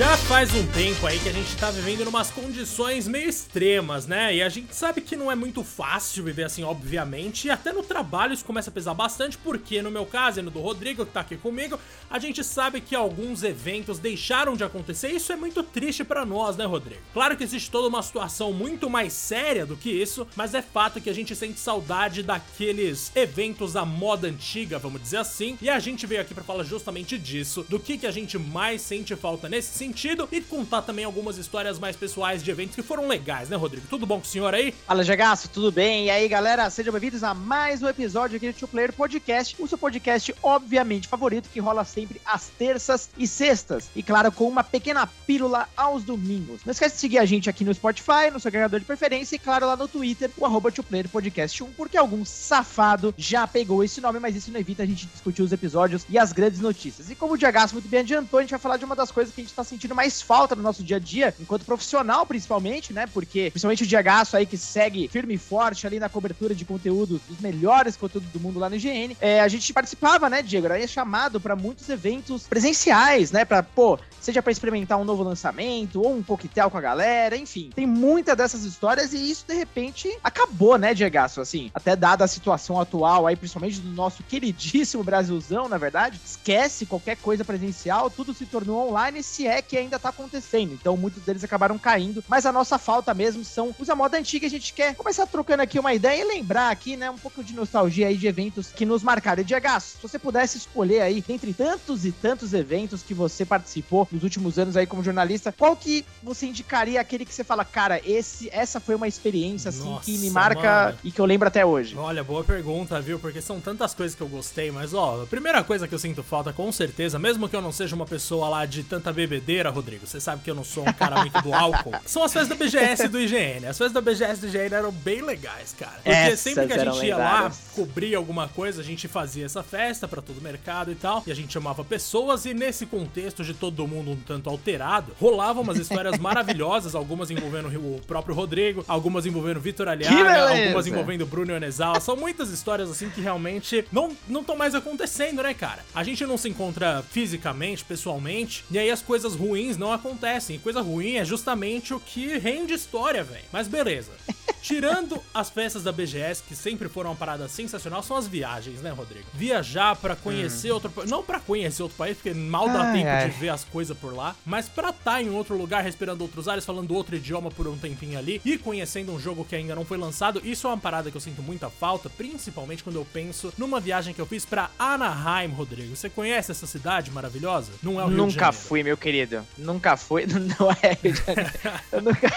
Já faz um tempo aí que a gente tá vivendo umas condições meio extremas, né? E a gente sabe que não é muito fácil viver assim, obviamente. E até no trabalho isso começa a pesar bastante, porque no meu caso e no do Rodrigo, que tá aqui comigo, a gente sabe que alguns eventos deixaram de acontecer. E isso é muito triste para nós, né, Rodrigo? Claro que existe toda uma situação muito mais séria do que isso, mas é fato que a gente sente saudade daqueles eventos da moda antiga, vamos dizer assim. E a gente veio aqui para falar justamente disso, do que, que a gente mais sente falta nesse sentido sentido e contar também algumas histórias mais pessoais de eventos que foram legais, né, Rodrigo? Tudo bom com o senhor aí? Fala, Jagaço, tudo bem? E aí, galera, sejam bem-vindos a mais um episódio aqui do Two Player Podcast, o seu podcast, obviamente, favorito, que rola sempre às terças e sextas. E, claro, com uma pequena pílula aos domingos. Não esquece de seguir a gente aqui no Spotify, no seu agregador de preferência, e, claro, lá no Twitter, o arroba Podcast 1, porque algum safado já pegou esse nome, mas isso não evita a gente discutir os episódios e as grandes notícias. E como o Jagaço muito bem adiantou, a gente vai falar de uma das coisas que a gente tá sentindo mais falta no nosso dia a dia, enquanto profissional principalmente, né? Porque principalmente o Diagaço aí que segue firme e forte ali na cobertura de conteúdos, dos melhores conteúdos do mundo lá no IGN, é, a gente participava, né, Diego? Era chamado para muitos eventos presenciais, né? Pra, pô, seja para experimentar um novo lançamento ou um coquetel com a galera, enfim. Tem muitas dessas histórias e isso de repente acabou, né, Diegaço? Assim, até dada a situação atual aí, principalmente do nosso queridíssimo Brasilzão, na verdade, esquece qualquer coisa presencial, tudo se tornou online, se é que ainda tá acontecendo. Então muitos deles acabaram caindo, mas a nossa falta mesmo são os a moda antiga. A gente quer começar trocando aqui uma ideia e lembrar aqui, né, um pouco de nostalgia aí de eventos que nos marcaram. E Diego, se você pudesse escolher aí, dentre tantos e tantos eventos que você participou nos últimos anos aí como jornalista, qual que você indicaria aquele que você fala, cara, esse, essa foi uma experiência assim Nossa, que me marca mano. e que eu lembro até hoje? Olha, boa pergunta, viu? Porque são tantas coisas que eu gostei, mas ó, a primeira coisa que eu sinto falta, com certeza, mesmo que eu não seja uma pessoa lá de tanta bebedeira, Rodrigo, você sabe que eu não sou um cara muito do álcool, são as festas da BGS e do IGN. As festas da BGS e do IGN eram bem legais, cara. Porque Essas sempre que a gente ia lá cobrir alguma coisa, a gente fazia essa festa para todo o mercado e tal, e a gente chamava pessoas, e nesse contexto de todo mundo um tanto alterado, rolavam umas histórias maravilhosas, algumas envolvendo o próprio Rodrigo, algumas envolvendo Vitor Aliaga, algumas envolvendo Bruno Ionezawa. São muitas histórias assim que realmente não estão mais acontecendo, né, cara? A gente não se encontra fisicamente, pessoalmente, e aí as coisas ruins não acontecem. E coisa ruim é justamente o que rende história, velho. Mas beleza. Tirando as festas da BGS, que sempre foram uma parada sensacional, são as viagens, né, Rodrigo? Viajar para conhecer hum. outro país. Não para conhecer outro país, porque mal dá ai, tempo ai. de ver as coisas por lá, mas pra estar tá em outro lugar, respirando outros ares, falando outro idioma por um tempinho ali e conhecendo um jogo que ainda não foi lançado. Isso é uma parada que eu sinto muita falta, principalmente quando eu penso numa viagem que eu fiz para Anaheim, Rodrigo. Você conhece essa cidade maravilhosa? Não é o Rio Nunca fui, meu querido. Nunca fui. Não é Rio de Janeiro. Eu nunca.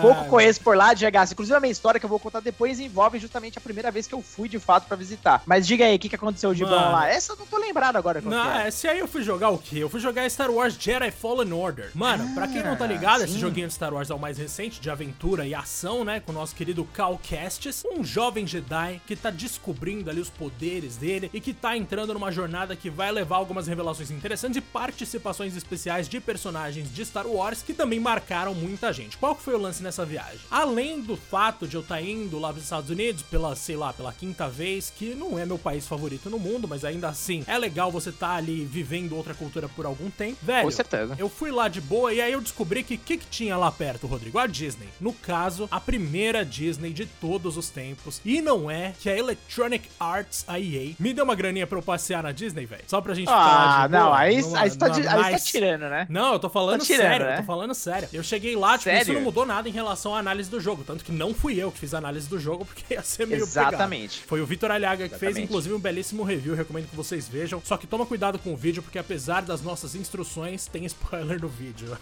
Pouco conheço por lá, GH. Inclusive, a minha história que eu vou contar depois envolve justamente a primeira vez que eu fui de fato para visitar. Mas diga aí, o que, que aconteceu de Mano, bom lá? Essa eu não tô lembrado agora. Não, é. esse aí eu fui jogar o quê? Eu fui jogar Star Wars Jedi Fallen Order. Mano, ah, pra quem não tá ligado, sim. esse joguinho de Star Wars é o mais recente, de aventura e ação, né? Com o nosso querido Cal Kestis, um jovem Jedi que tá descobrindo ali os poderes dele e que tá entrando numa jornada que vai levar algumas revelações interessantes e participações especiais de personagens de Star Wars que também marcaram muita gente. Qual que foi o lance nessa viagem? Além do fato de eu estar tá indo lá para os Estados Unidos pela, sei lá, pela quinta vez, que não é meu país favorito no mundo, mas ainda assim é legal você estar tá ali vivendo outra cultura por algum tempo. Velho, com certeza. Eu fui lá de boa e aí eu descobri que o que, que tinha lá perto, Rodrigo? A Disney. No caso, a primeira Disney de todos os tempos. E não é que a Electronic Arts, a EA, me deu uma graninha pra eu passear na Disney, velho. Só pra gente ah, ficar Ah, não, aí, aí, você tá, aí tirando, né? Não, eu tô falando tá tirando, sério, né? eu tô falando sério. Eu cheguei lá, tipo, sério? isso não mudou nada em relação à análise do jogo. Tanto que não fui eu que fiz a análise do jogo, porque ia ser meio Exatamente. Pegado. Foi o Vitor Aliaga que Exatamente. fez, inclusive, um belíssimo review. Recomendo que vocês vejam. Só que toma cuidado com o vídeo, porque apesar das nossas instruções, tem spoiler no vídeo.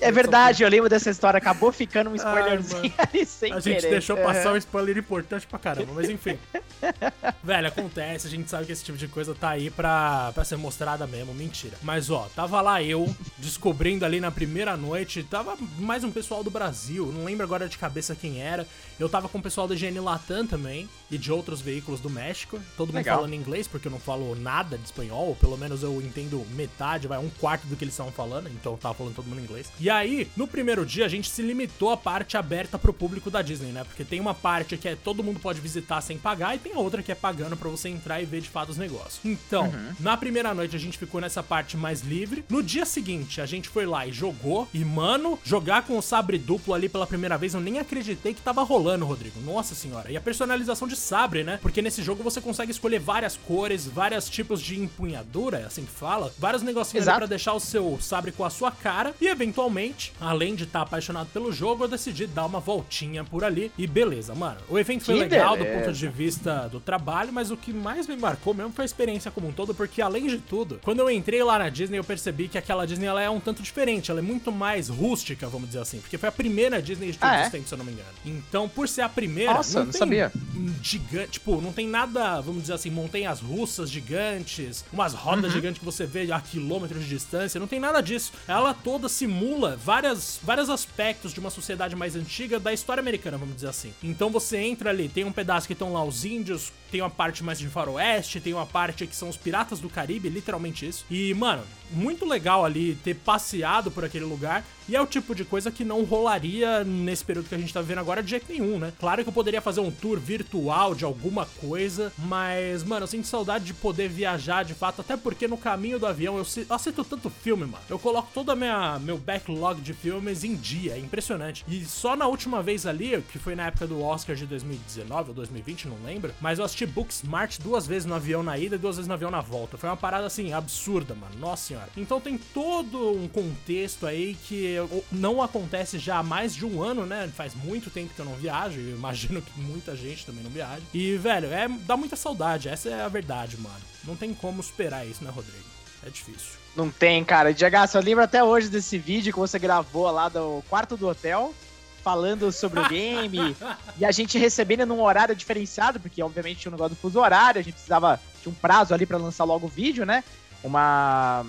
É verdade, eu lembro dessa história. Acabou ficando um spoilerzinho Ai, ali sem A gente querer. deixou passar um spoiler importante pra caramba, mas enfim. Velho, acontece, a gente sabe que esse tipo de coisa tá aí pra, pra ser mostrada mesmo, mentira. Mas ó, tava lá eu, descobrindo ali na primeira noite, tava mais um pessoal do Brasil, não lembro agora de cabeça quem era. Eu tava com o pessoal da GN Latam também e de outros veículos do México. Todo mundo Legal. falando inglês, porque eu não falo nada de espanhol, ou pelo menos eu entendo metade, vai um quarto do que eles estavam falando, então eu tava falando todo mundo inglês. E aí, no primeiro dia, a gente se limitou à parte aberta pro público da Disney, né? Porque tem uma parte que é todo mundo pode visitar sem pagar e tem a outra que é pagando pra você entrar e ver de fato os negócios. Então, na primeira noite a gente ficou nessa parte mais livre. No dia seguinte, a gente foi lá e jogou. E, mano, jogar com o sabre duplo ali pela primeira vez, eu nem acreditei que tava rolando, Rodrigo. Nossa senhora. E a personalização de sabre, né? Porque nesse jogo você consegue escolher várias cores, vários tipos de empunhadura, é assim que fala, vários negocinhos pra deixar o seu sabre com a sua cara. E eventualmente, além de estar apaixonado pelo jogo, eu decidi dar uma voltinha por ali. E beleza, mano. O evento foi Que legal do beleza. ponto de vista do trabalho, mas o que mais me marcou mesmo foi a experiência como um todo, porque além de tudo, quando eu entrei lá na Disney, eu percebi que aquela Disney ela é um tanto diferente, ela é muito mais rústica, vamos dizer assim, porque foi a primeira Disney de todos Ah, é? os tempos, se eu não me engano. Então, por ser a primeira, Nossa, não, não tem sabia. um gigante, tipo, não tem nada, vamos dizer assim, montanhas russas gigantes, umas rodas Uhum. gigantes que você vê a quilômetros de distância, não tem nada disso. Ela toda simula várias, vários aspectos de uma sociedade mais antiga da história americana, vamos dizer assim. Então você entra ali, tem um pedaço que estão lá os índios, tem uma parte mais de faroeste, tem uma parte que são os piratas do Caribe, literalmente isso. E, mano, muito legal ali ter passeado por aquele lugar. E é o tipo de coisa que não rolaria nesse período que a gente tá vivendo agora de jeito nenhum, né? Claro que eu poderia fazer um tour virtual de alguma coisa, mas, mano, eu sinto saudade de poder viajar de fato, até porque no caminho do avião eu, eu tanto filme, mano. Eu coloco todo meu backlog de filmes em dia, é impressionante. E só na última vez ali, que foi na época do Oscar de 2019 ou 2020, não lembro, mas eu assisti Booksmart duas vezes no avião na ida e duas vezes no avião na volta. Foi uma parada assim absurda, mano. Nossa senhora. Então tem todo um contexto aí que não acontece já há mais de um ano, né? Faz muito tempo que eu não viajo. E imagino que muita gente também não viaja. E, velho, é, dá muita saudade. Essa é a verdade, mano. Não tem como superar isso, né, Rodrigo? É difícil. Não tem, cara. Diego, eu lembro até hoje desse vídeo que você gravou lá do quarto do hotel, falando sobre o game, e a gente recebendo num horário diferenciado, porque obviamente tinha um negócio do fuso horário, a gente precisava, tinha um prazo ali pra lançar logo o vídeo, né? Uma,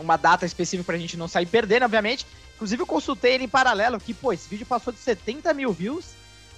uma data específica pra gente não sair perdendo, obviamente. Inclusive eu consultei ele em paralelo, que, pô, esse vídeo passou de 70 mil views,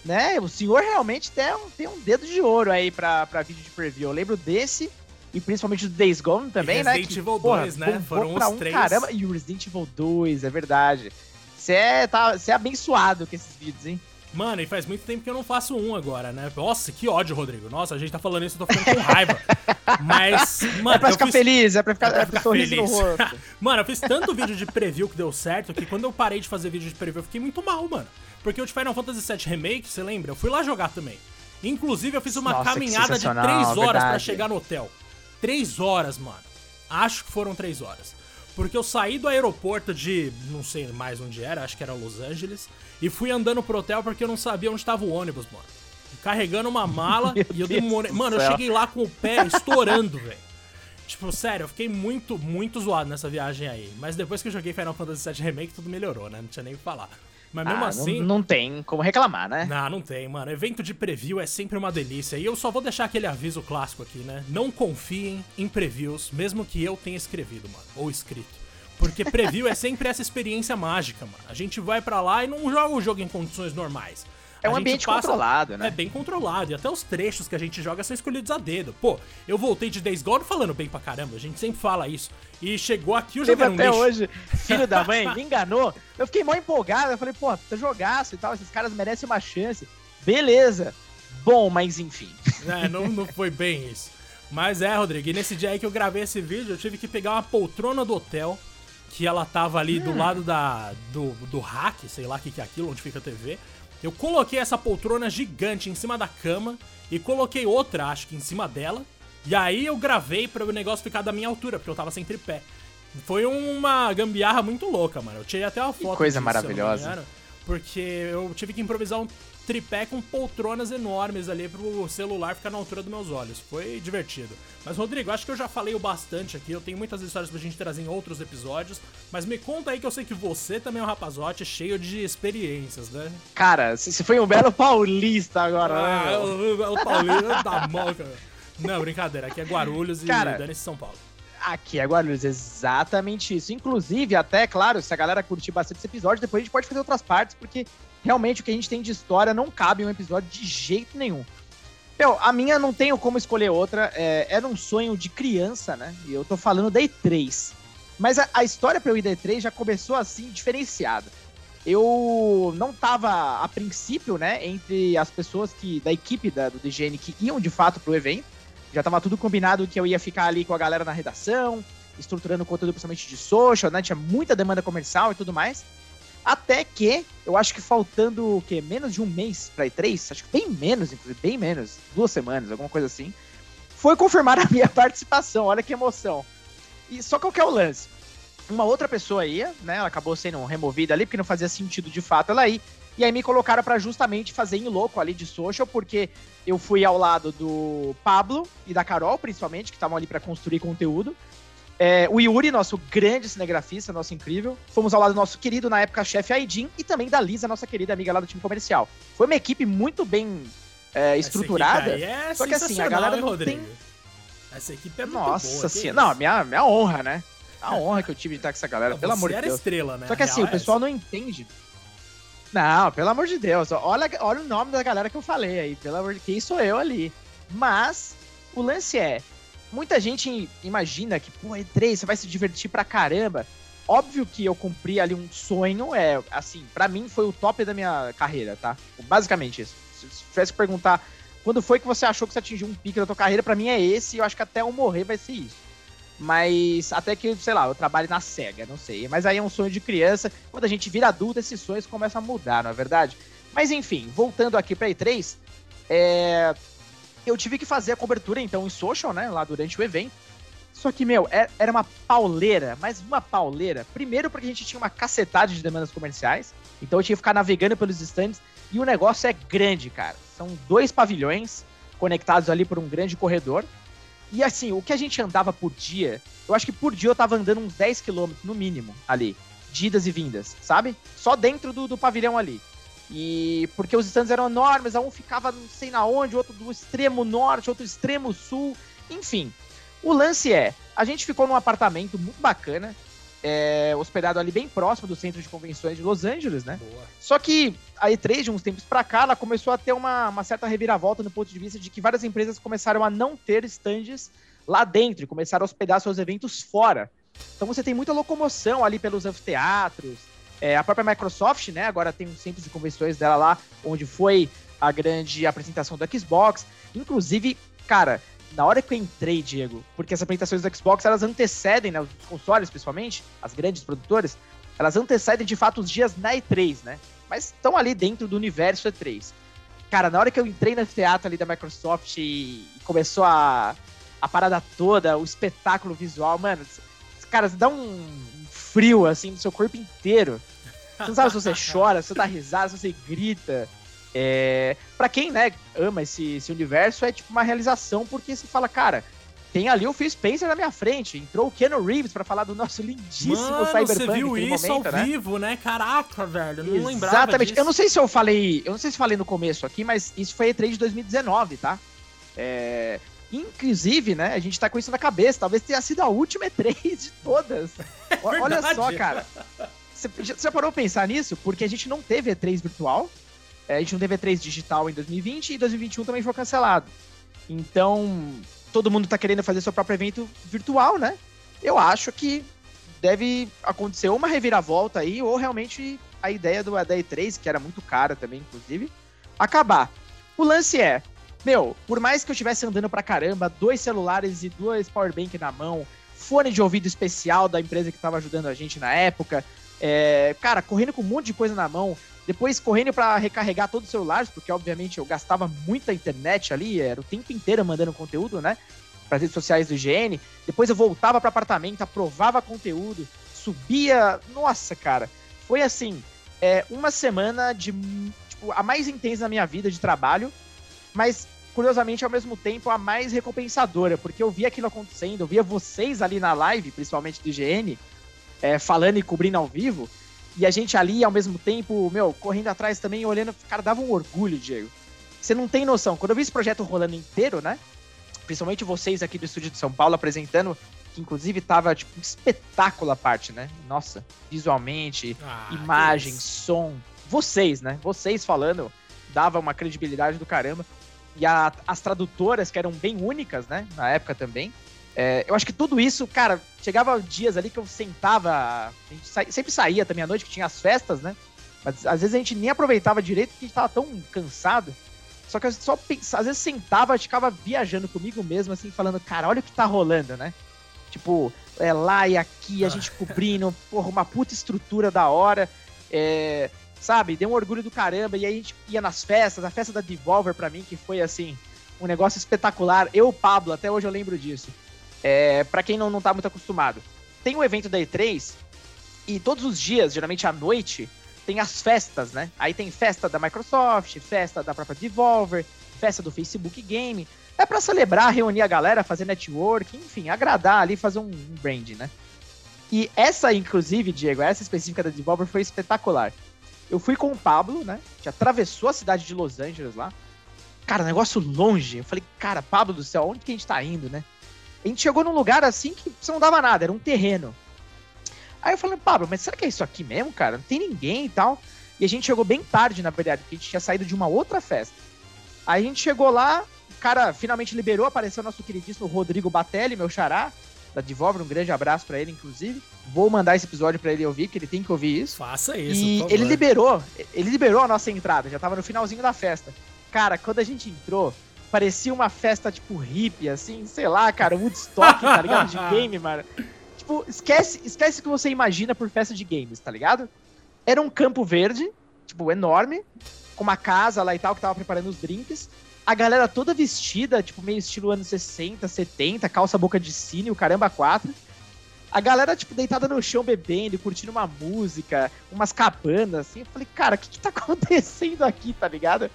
né? O senhor realmente tem um, tem um dedo de ouro aí pra, pra vídeo de preview. Eu lembro desse, e principalmente do Days Gone também, né? Resident Evil porra, 2, né? Foram os um três. Caramba, e o Resident Evil 2, é verdade. Você é, tá, você é abençoado com esses vídeos, hein? Mano, e faz muito tempo que eu não faço um agora, né? Nossa, que ódio, Rodrigo. Nossa, a gente tá falando isso, eu tô ficando com raiva. Mas, mano, é pra ficar fiz- feliz, é pra ficar, É pra é ficar feliz. no rosto. Mano, eu fiz tanto vídeo de preview que deu certo que quando eu parei de fazer vídeo de preview eu fiquei muito mal, mano. Porque o de Final Fantasy VII Remake, você lembra? Eu fui lá jogar também. Inclusive, eu fiz uma Nossa, caminhada de sensacional, três horas pra verdade. chegar no hotel. Três horas, mano. Acho que foram três horas. Porque eu saí do aeroporto de, não sei mais onde era, acho que era Los Angeles, e fui andando pro hotel porque eu não sabia onde tava o ônibus, mano. Carregando uma mala Meu e eu demorei. Mano, eu céu. cheguei lá com o pé estourando, velho. Tipo, sério, eu fiquei muito, muito zoado nessa viagem aí. Mas depois que eu joguei Final Fantasy VII Remake, tudo melhorou, né? Não tinha nem o que falar. Mas mesmo Ah, assim. não, não tem como reclamar, né? Não, não tem, mano. Evento de preview é sempre uma delícia. E eu só vou deixar aquele aviso clássico aqui, né? Não confiem em previews, mesmo que eu tenha escrevido, mano. Ou escrito. Porque preview é sempre essa experiência mágica, mano. A gente vai pra lá e não joga o jogo em condições normais. É um ambiente passa- controlado, né? É bem controlado. E até os trechos que a gente joga são escolhidos a dedo. Pô, eu voltei de Days Gone falando bem pra caramba. A gente sempre fala isso. E chegou aqui o jogo era um até lixo. hoje, filho da mãe, me enganou. Eu fiquei mó empolgado. Eu falei, pô, tá jogaço e tal, esses caras merecem uma chance. Beleza. Bom, mas enfim. É, não, não foi bem isso. Mas é, Rodrigo, e nesse dia aí que eu gravei esse vídeo, eu tive que pegar uma poltrona do hotel, que ela tava ali do lado da, do, do rack, sei lá o que, que é aquilo, onde fica a TV. Eu coloquei essa poltrona gigante em cima da cama e coloquei outra, acho que em cima dela. E aí eu gravei para o negócio ficar da minha altura, porque eu tava sem tripé. Foi uma gambiarra muito louca, mano. Eu tirei até uma foto. coisa não me maravilhosa. Porque eu tive que improvisar um tripé com poltronas enormes ali pro celular ficar na altura dos meus olhos. Foi divertido. Mas, Rodrigo, acho que eu já falei o bastante aqui. Eu tenho muitas histórias pra gente trazer em outros episódios. Mas me conta aí que eu sei que você também é um rapazote cheio de experiências, né? Cara, você foi um belo paulista agora, né? Ah, meu? o, o Paulinho da mão, cara. Não, brincadeira. Aqui é Guarulhos e Cara, dane-se São Paulo. Aqui é Guarulhos, exatamente isso. Inclusive, até, claro, se a galera curtir bastante esse episódio, depois a gente pode fazer outras partes, porque realmente o que a gente tem de história não cabe em um episódio de jeito nenhum. Meu, a minha não tenho como escolher outra. É, era um sonho de criança, né? E eu tô falando da E3. Mas a, a história pra eu ir da E3 já começou assim, diferenciada. Eu não tava, a princípio, né, entre as pessoas que da equipe da, do DGN que iam de fato pro evento. Já tava tudo combinado que eu ia ficar ali com a galera na redação, estruturando conteúdo principalmente de social, né? Tinha muita demanda comercial e tudo mais. Até que, eu acho que faltando o quê? Menos de um mês pra E3, acho que bem menos, inclusive, bem menos, duas semanas, alguma coisa assim, foi confirmar a minha participação. Olha que emoção. E só qual que é o lance? Uma outra pessoa ia, né? Ela acabou sendo removida ali, porque não fazia sentido de fato ela ir. E aí me colocaram para justamente fazer em louco ali de social, porque eu fui ao lado do Pablo e da Carol, principalmente, que estavam ali para construir conteúdo. É, o Yuri, nosso grande cinegrafista, nosso incrível. Fomos ao lado do nosso querido, na época, chefe Aidin, e também da Lisa, nossa querida amiga lá do time comercial. Foi uma equipe muito bem é, estruturada. É só que assim, a galera não Rodrigo? tem... Essa equipe é muito Nossa boa. senhora. Não, minha, minha honra, né? A honra que eu tive de estar com essa galera, Não, pelo amor de Deus. estrela, né? Só que assim, real o é pessoal não entende. Não, pelo amor de Deus. Olha, olha o nome da galera que eu falei aí. Pelo amor de quem sou eu ali. Mas o lance é: muita gente imagina que, pô, E3, você vai se divertir pra caramba. Óbvio que eu cumpri ali um sonho, é assim, pra mim foi o top da minha carreira, tá? Basicamente isso. Se se tivesse que perguntar quando foi que você achou que você atingiu um pico da tua carreira, pra mim é esse, e eu acho que até eu morrer vai ser isso. Mas até que, sei lá, eu trabalho na SEGA, não sei. Mas aí é um sonho de criança. Quando a gente vira adulto, esses sonhos começam a mudar, não é verdade? Mas enfim, voltando aqui pra E3, é... eu tive que fazer a cobertura então em social, né? Lá durante o evento. Só que, meu, é- era uma pauleira, mas uma pauleira. Primeiro porque a gente tinha uma cacetada de demandas comerciais. Então eu tinha que ficar navegando pelos stands. E o negócio é grande, cara. São dois pavilhões conectados ali por um grande corredor. E assim, o que a gente andava por dia, eu acho que por dia eu tava andando uns 10 quilômetros no mínimo ali, de idas e vindas, sabe? Só dentro do, do pavilhão ali. E porque os stands eram enormes, um ficava não sei na onde, outro do extremo norte, outro extremo sul, enfim. O lance é, a gente ficou num apartamento muito bacana, é, hospedado ali bem próximo do centro de convenções de Los Angeles, né? Boa. Só que a E3, de uns tempos pra cá, ela começou a ter uma, uma certa reviravolta no ponto de vista de que várias empresas começaram a não ter stands lá dentro e começaram a hospedar seus eventos fora. Então você tem muita locomoção ali pelos anfiteatros. É, a própria Microsoft, né, agora tem um centro de convenções dela lá, onde foi a grande apresentação do Xbox. Inclusive, cara, na hora que eu entrei, Diego, porque as apresentações do Xbox, elas antecedem, né, os consoles principalmente, as grandes produtoras, elas antecedem de fato os dias na E3, né? Mas estão ali dentro do universo E3. Cara, na hora que eu entrei no teatro ali da Microsoft e começou a, a parada toda, o espetáculo visual, mano, cara, dá um frio assim no seu corpo inteiro. Você não sabe se você chora, se você dá risada, se você grita. É, para quem, né, ama esse, esse universo, é tipo uma realização, porque você fala, cara, tem ali o Phil Spencer na minha frente, entrou o Keanu Reeves pra falar do nosso lindíssimo Mano, Cyberpunk você viu isso momento, ao né? vivo, né? Caraca, velho. eu Não lembrava Exatamente. Eu não sei se eu falei, eu não sei se falei no começo aqui, mas isso foi E3 de 2019, tá? É, inclusive, né, a gente tá com isso na cabeça, talvez tenha sido a última E3 de todas. O- Olha só, cara. Você já, parou pra pensar nisso? Porque a gente não teve E3 virtual, é, a gente não teve E3 digital em 2020 e 2021 também foi cancelado. Então, todo mundo tá querendo fazer seu próprio evento virtual, né? Eu acho que deve acontecer uma reviravolta aí, ou realmente a ideia do da E3, que era muito cara também, inclusive, acabar. O lance é, meu, por mais que eu estivesse andando pra caramba, dois celulares e dois powerbank na mão, fone de ouvido especial da empresa que tava ajudando a gente na época, é, cara, correndo com um monte de coisa na mão, depois correndo pra recarregar todos os celulares, porque obviamente eu gastava muita internet ali, era o tempo inteiro mandando conteúdo, né? Para redes sociais do IGN. Depois eu voltava para apartamento, aprovava conteúdo, subia. Nossa, cara, foi assim, é, uma semana de tipo, a mais intensa da minha vida de trabalho, mas curiosamente ao mesmo tempo a mais recompensadora, porque eu via aquilo acontecendo, eu via vocês ali na live, principalmente do IGN, é, falando e cobrindo ao vivo, e a gente ali ao mesmo tempo, meu, correndo atrás também, olhando, cara, dava um orgulho, Diego. Você não tem noção. Quando eu vi esse projeto rolando inteiro, né? Principalmente vocês aqui do estúdio de São Paulo apresentando, que inclusive tava, tipo, um espetáculo a parte, né? Nossa, visualmente, Ah, imagem, som. vocês, né? Vocês falando dava uma credibilidade do caramba. E a, as tradutoras, que eram bem únicas, né? Na época também. É, eu acho que tudo isso, cara, chegava dias ali que eu sentava. A gente sa sempre saía também à noite, que tinha as festas, né? Mas às vezes a gente nem aproveitava direito porque a gente tava tão cansado. Só que eu só pensava, às vezes sentava, ficava viajando comigo mesmo, assim, falando, cara, olha o que tá rolando, né? Tipo, é, lá e aqui, a gente cobrindo, porra, uma puta estrutura da hora. É, sabe? Deu um orgulho do caramba. E aí a gente ia nas festas, a festa da Devolver pra mim, que foi assim, um negócio espetacular. Eu, Pablo, até hoje eu lembro disso. É, para quem não, não tá muito acostumado. Tem o um evento da E3 e todos os dias, geralmente à noite, tem as festas, né? Aí tem festa da Microsoft, festa da própria Devolver, festa do Facebook Game. É para celebrar, reunir a galera, fazer network, enfim, agradar ali, fazer um brand, né? E essa, inclusive, Diego, essa específica da Devolver foi espetacular. Eu fui com o Pablo, né? A gente atravessou a cidade de Los Angeles lá. Cara, negócio longe. Eu falei, cara, Pablo do céu, onde que a gente tá indo, né? A gente chegou num lugar assim que você não dava nada, era um terreno. Aí eu falei, Pablo, mas será que é isso aqui mesmo, cara? Não tem ninguém e tal. E a gente chegou bem tarde, na verdade, porque a gente tinha saído de uma outra festa. Aí a gente chegou lá, o cara finalmente liberou, apareceu nosso queridíssimo Rodrigo Batelli, meu xará, da Devolver, um grande abraço para ele, inclusive. Vou mandar esse episódio para ele ouvir, que ele tem que ouvir isso. Faça isso. E ele liberou, ele liberou a nossa entrada, já tava no finalzinho da festa. Cara, quando a gente entrou, parecia uma festa, tipo, hippie, assim, sei lá, cara, Woodstock, tá ligado? De game, mano. Tipo, esquece, esquece o que você imagina por festa de games, tá ligado? Era um campo verde, tipo, enorme, com uma casa lá e tal, que tava preparando os drinks. A galera toda vestida, tipo, meio estilo anos 60, 70, calça boca de sino, caramba, quatro. A galera, tipo, deitada no chão bebendo, curtindo uma música, umas cabanas, assim. Eu falei, cara, o que, que tá acontecendo aqui, tá ligado?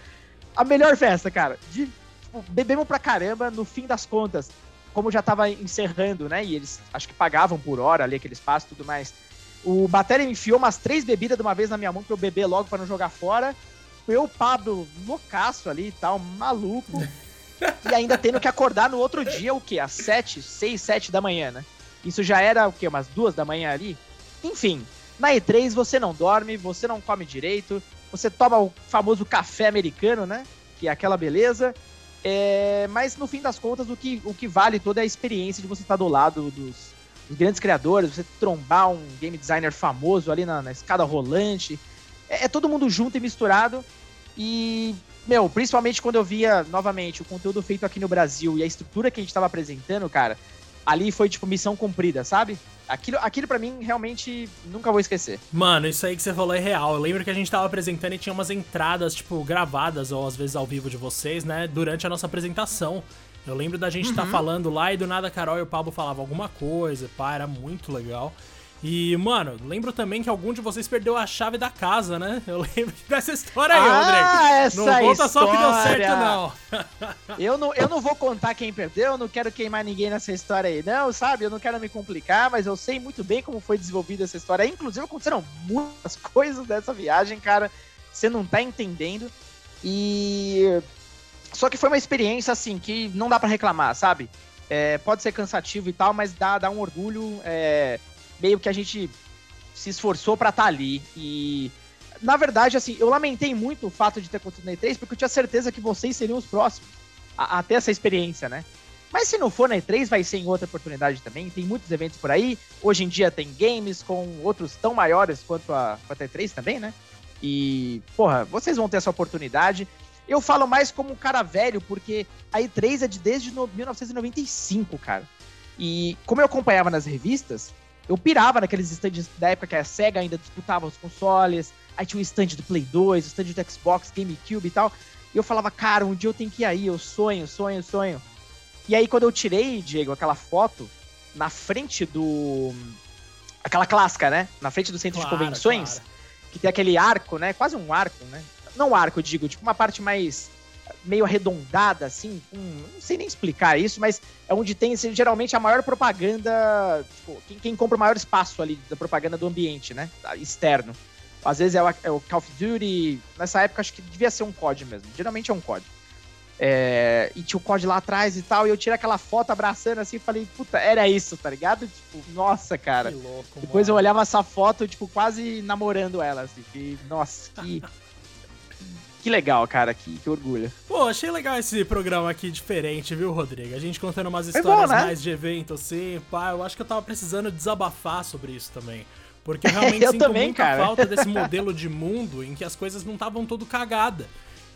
A melhor festa, cara. De, tipo, bebemos pra caramba, no fim das contas, como já tava encerrando, né? E eles acho que pagavam por hora ali aquele espaço e tudo mais. O Batéria enfiou umas três bebidas de uma vez na minha mão pra eu beber logo para não jogar fora eu, Pablo, loucaço ali e tal, maluco. e ainda tendo que acordar no outro dia, o quê? Às 7, 6, 7 da manhã, né? Isso já era o quê? Umas duas da manhã ali? Enfim, na E3 você não dorme, você não come direito, você toma o famoso café americano, né? Que é aquela beleza. É... Mas no fim das contas, o que, o que vale toda é a experiência de você estar do lado dos, dos grandes criadores, você trombar um game designer famoso ali na, na escada rolante, é, é todo mundo junto e misturado. E, meu, principalmente quando eu via novamente o conteúdo feito aqui no Brasil e a estrutura que a gente tava apresentando, cara, ali foi tipo missão cumprida, sabe? Aquilo, aquilo para mim realmente nunca vou esquecer. Mano, isso aí que você falou é real. Eu lembro que a gente tava apresentando e tinha umas entradas, tipo, gravadas ou às vezes ao vivo de vocês, né? Durante a nossa apresentação. Eu lembro da gente estar uhum. tá falando lá e do nada a Carol e o Pablo falavam alguma coisa, pá, era muito legal. E, mano, lembro também que algum de vocês perdeu a chave da casa, né? Eu lembro dessa história aí, ah, Rodrigo. Essa não conta história. só que deu certo, não. eu não. Eu não vou contar quem perdeu, não quero queimar ninguém nessa história aí, não, sabe? Eu não quero me complicar, mas eu sei muito bem como foi desenvolvida essa história. Inclusive, aconteceram muitas coisas dessa viagem, cara. Você não tá entendendo. E. Só que foi uma experiência, assim, que não dá para reclamar, sabe? É, pode ser cansativo e tal, mas dá, dá um orgulho. É meio que a gente se esforçou para estar tá ali. E, na verdade, assim, eu lamentei muito o fato de ter acontecido na E3, porque eu tinha certeza que vocês seriam os próximos a, a ter essa experiência, né? Mas se não for na E3, vai ser em outra oportunidade também. Tem muitos eventos por aí. Hoje em dia tem games com outros tão maiores quanto a, quanto a E3 também, né? E, porra, vocês vão ter essa oportunidade. Eu falo mais como um cara velho, porque a E3 é de desde 1995, cara. E como eu acompanhava nas revistas, eu pirava naqueles stands da época que a SEGA ainda disputava os consoles, aí tinha o stand do Play 2, o stand do Xbox, GameCube e tal. E eu falava, cara, um dia eu tenho que ir aí, eu sonho, sonho, sonho. E aí quando eu tirei, Diego, aquela foto na frente do. Aquela clássica, né? Na frente do centro claro, de convenções, claro. que tem aquele arco, né? Quase um arco, né? Não arco, eu digo, tipo uma parte mais meio arredondada, assim, com, não sei nem explicar isso, mas é onde tem assim, geralmente a maior propaganda, tipo, quem, quem, compra o maior espaço ali da propaganda do ambiente, né, externo. Às vezes é o, é o, Call of Duty, nessa época acho que devia ser um COD mesmo, geralmente é um COD. É, e tinha o COD lá atrás e tal, e eu tirei aquela foto abraçando assim e falei, puta, era isso, tá ligado? Tipo, nossa, cara. Que louco, Depois mano. eu olhava essa foto, tipo, quase namorando ela, assim. Que, nossa, que. Que legal, cara, que, que orgulho. Pô, achei legal esse programa aqui diferente, viu, Rodrigo? A gente contando umas Foi histórias bom, né? mais de evento, assim, pá, eu acho que eu tava precisando desabafar sobre isso também. Porque eu realmente Eu sinto também, muita cara. falta desse modelo de mundo em que as coisas não estavam todo cagada.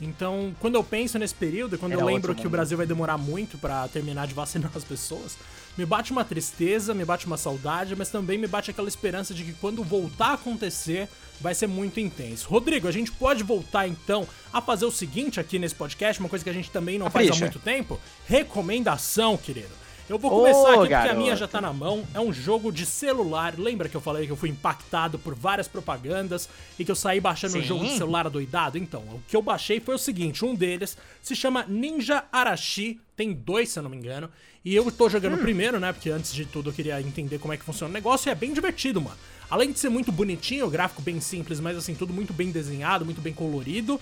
Então, quando eu penso nesse período, e quando Era eu lembro que o mundo. Brasil vai demorar muito pra terminar de vacinar as pessoas, me bate uma tristeza, me bate uma saudade, mas também me bate aquela esperança de que quando voltar a acontecer, vai ser muito intenso. Rodrigo, a gente pode voltar então a fazer o seguinte aqui nesse podcast, uma coisa que a gente também não faz há muito tempo? Recomendação, querido. Eu vou começar aqui porque a garoto. minha já tá na mão. É um jogo de celular. Lembra que eu falei que eu fui impactado por várias propagandas e que eu saí baixando o Sim. jogo de celular adoidado? Então, o que eu baixei foi o seguinte: um deles se chama Ninja Arashi. Tem dois, se eu não me engano. E eu tô jogando o primeiro, né? Porque antes de tudo eu queria entender como é que funciona o negócio. E é bem divertido, mano. Além de ser muito bonitinho, o gráfico bem simples, mas assim, tudo muito bem desenhado, muito bem colorido.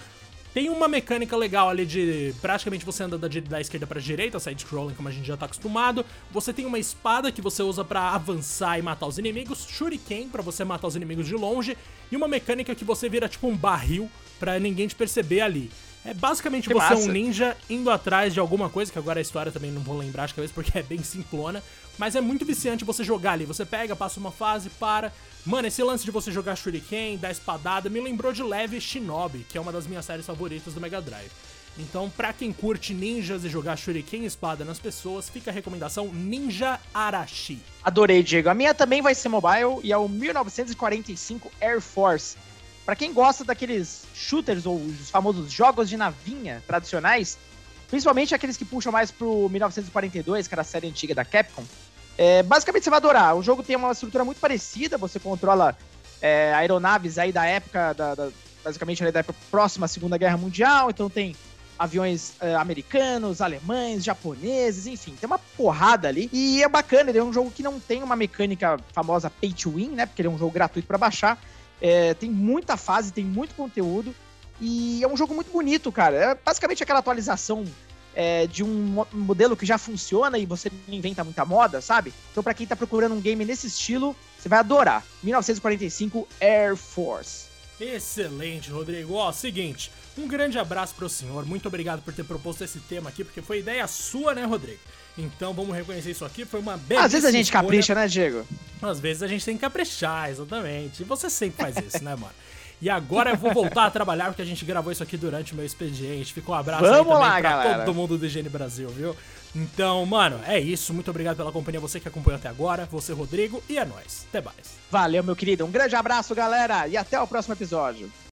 Tem uma mecânica legal ali de praticamente você anda da, da esquerda pra direita, side-scrolling como a gente já tá acostumado. Você tem uma espada que você usa pra avançar e matar os inimigos, shuriken pra você matar os inimigos de longe, e uma mecânica que você vira tipo um barril pra ninguém te perceber ali. É basicamente Que você é massa. um ninja indo atrás de alguma coisa, que agora a história também não vou lembrar de cabeça porque é bem simplona. Mas é muito viciante você jogar ali. Você pega, passa uma fase, para. Mano, esse lance de você jogar Shuriken, dar espadada, me lembrou de leve Shinobi, que é uma das minhas séries favoritas do Mega Drive. Então, pra quem curte ninjas e jogar Shuriken e espada nas pessoas, fica a recomendação Ninja Arashi. Adorei, Diego. A minha também vai ser mobile e é o 1945 Air Force. Pra quem gosta daqueles shooters ou os famosos jogos de navinha tradicionais, principalmente aqueles que puxam mais pro 1942, que era a série antiga da Capcom, é, basicamente você vai adorar. O jogo tem uma estrutura muito parecida, você controla é, aeronaves aí da época, da, da- basicamente da época próxima à Segunda Guerra Mundial, então tem aviões é, americanos, alemães, japoneses, enfim, tem uma porrada ali. E é bacana, ele é um jogo que não tem uma mecânica famosa pay to win, né? Porque ele é um jogo gratuito pra baixar. É, tem muita fase, tem muito conteúdo. E é um jogo muito bonito, cara. É basicamente aquela atualização é, de um mo- modelo que já funciona e você não inventa muita moda, sabe? Então, pra quem tá procurando um game nesse estilo, você vai adorar. 1945 Air Force. Excelente, Rodrigo. Ó, seguinte, um grande abraço pro senhor. Muito obrigado por ter proposto esse tema aqui, porque foi ideia sua, né, Rodrigo? Então vamos reconhecer isso aqui. Foi uma belíssima Às vezes a gente escolha. capricha, né, Diego? Às vezes a gente tem que caprichar, exatamente. E você sempre faz isso, né, mano? E agora eu vou voltar a trabalhar porque a gente gravou isso aqui durante o meu expediente. Ficou um abraço aí Vamos também lá, pra galera. todo mundo do Higiene Brasil, viu? Então, mano, é isso. Muito obrigado pela companhia, você que acompanhou até agora, você, Rodrigo, e é nóis. Até mais. Valeu, meu querido. Um grande abraço, galera, e até o próximo episódio.